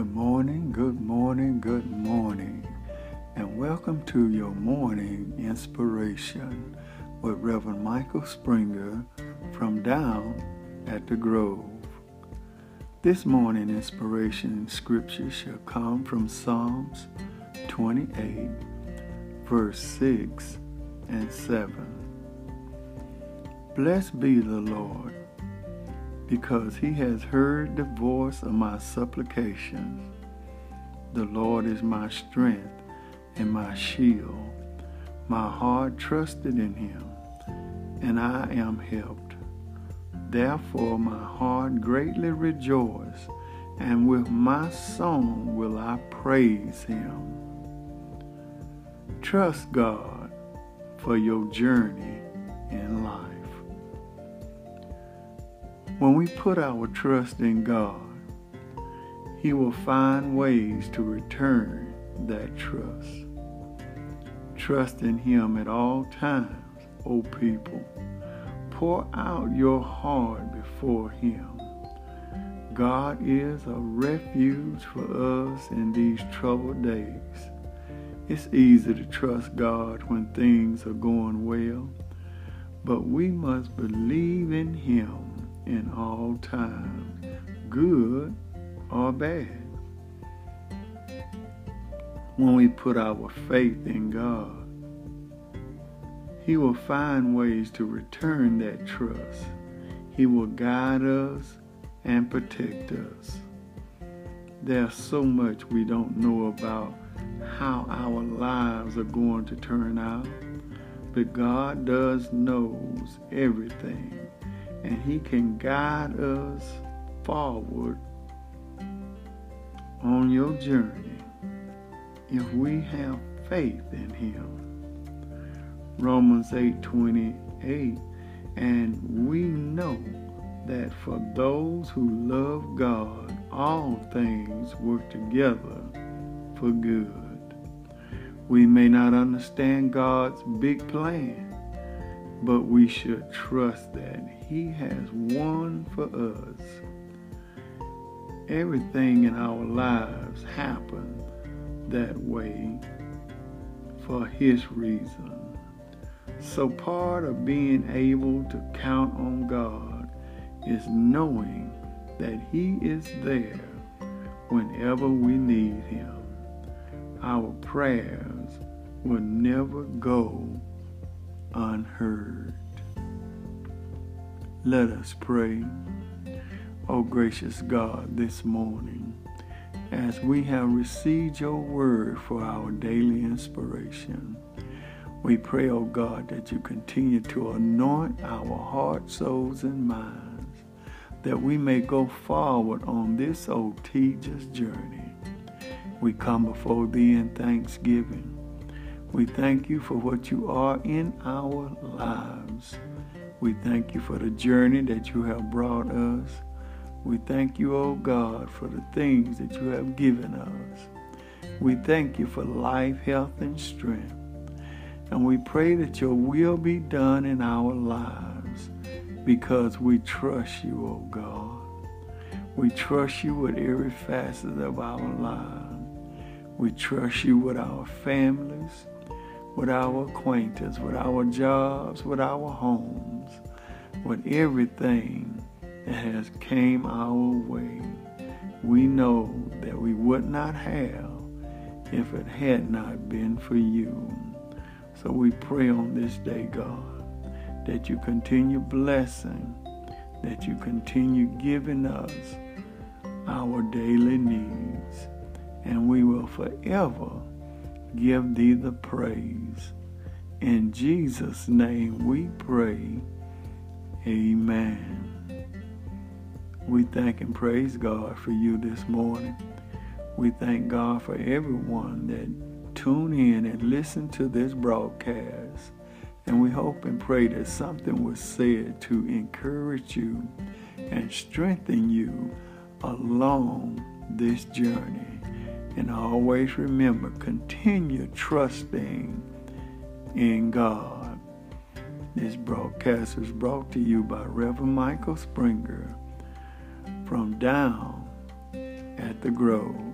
Good morning, good morning, good morning, and welcome to your morning inspiration with Reverend Michael Springer from Down at the Grove. This morning inspiration scripture shall come from Psalms 28, verse 6 and 7. Blessed be the Lord because he has heard the voice of my supplications. The Lord is my strength and my shield. My heart trusted in him, and I am helped. Therefore my heart greatly rejoiced, and with my song will I praise him. Trust God for your journey in life. When we put our trust in God, He will find ways to return that trust. Trust in Him at all times, O people. Pour out your heart before Him. God is a refuge for us in these troubled days. It's easy to trust God when things are going well, but we must believe in Him in all times, good or bad. When we put our faith in God, He will find ways to return that trust. He will guide us and protect us. There's so much we don't know about how our lives are going to turn out, but God does knows everything and He can guide us forward on your journey if we have faith in Him. Romans 8 28, and we know that for those who love God, all things work together for good. We may not understand God's big plan, but we should trust that He has one for us. Everything in our lives happens that way for His reason. So, part of being able to count on God is knowing that He is there whenever we need Him. Our prayers will never go unheard. Let us pray. O gracious God, this morning, as we have received your word for our daily inspiration, we pray, O God, that you continue to anoint our hearts, souls, and minds, that we may go forward on this old tedious journey. We come before thee in thanksgiving we thank you for what you are in our lives. We thank you for the journey that you have brought us. We thank you, O oh God, for the things that you have given us. We thank you for life, health, and strength. And we pray that your will be done in our lives because we trust you, O oh God. We trust you with every facet of our lives. We trust you with our families with our acquaintance, with our jobs, with our homes, with everything that has came our way. We know that we would not have if it had not been for you. So we pray on this day, God, that you continue blessing, that you continue giving us our daily needs, and we will forever give thee the praise. In Jesus' name we pray. Amen. We thank and praise God for you this morning. We thank God for everyone that tune in and listen to this broadcast. And we hope and pray that something was said to encourage you and strengthen you along this journey. And always remember, continue trusting in God. This broadcast is brought to you by Reverend Michael Springer from Down at the Grove.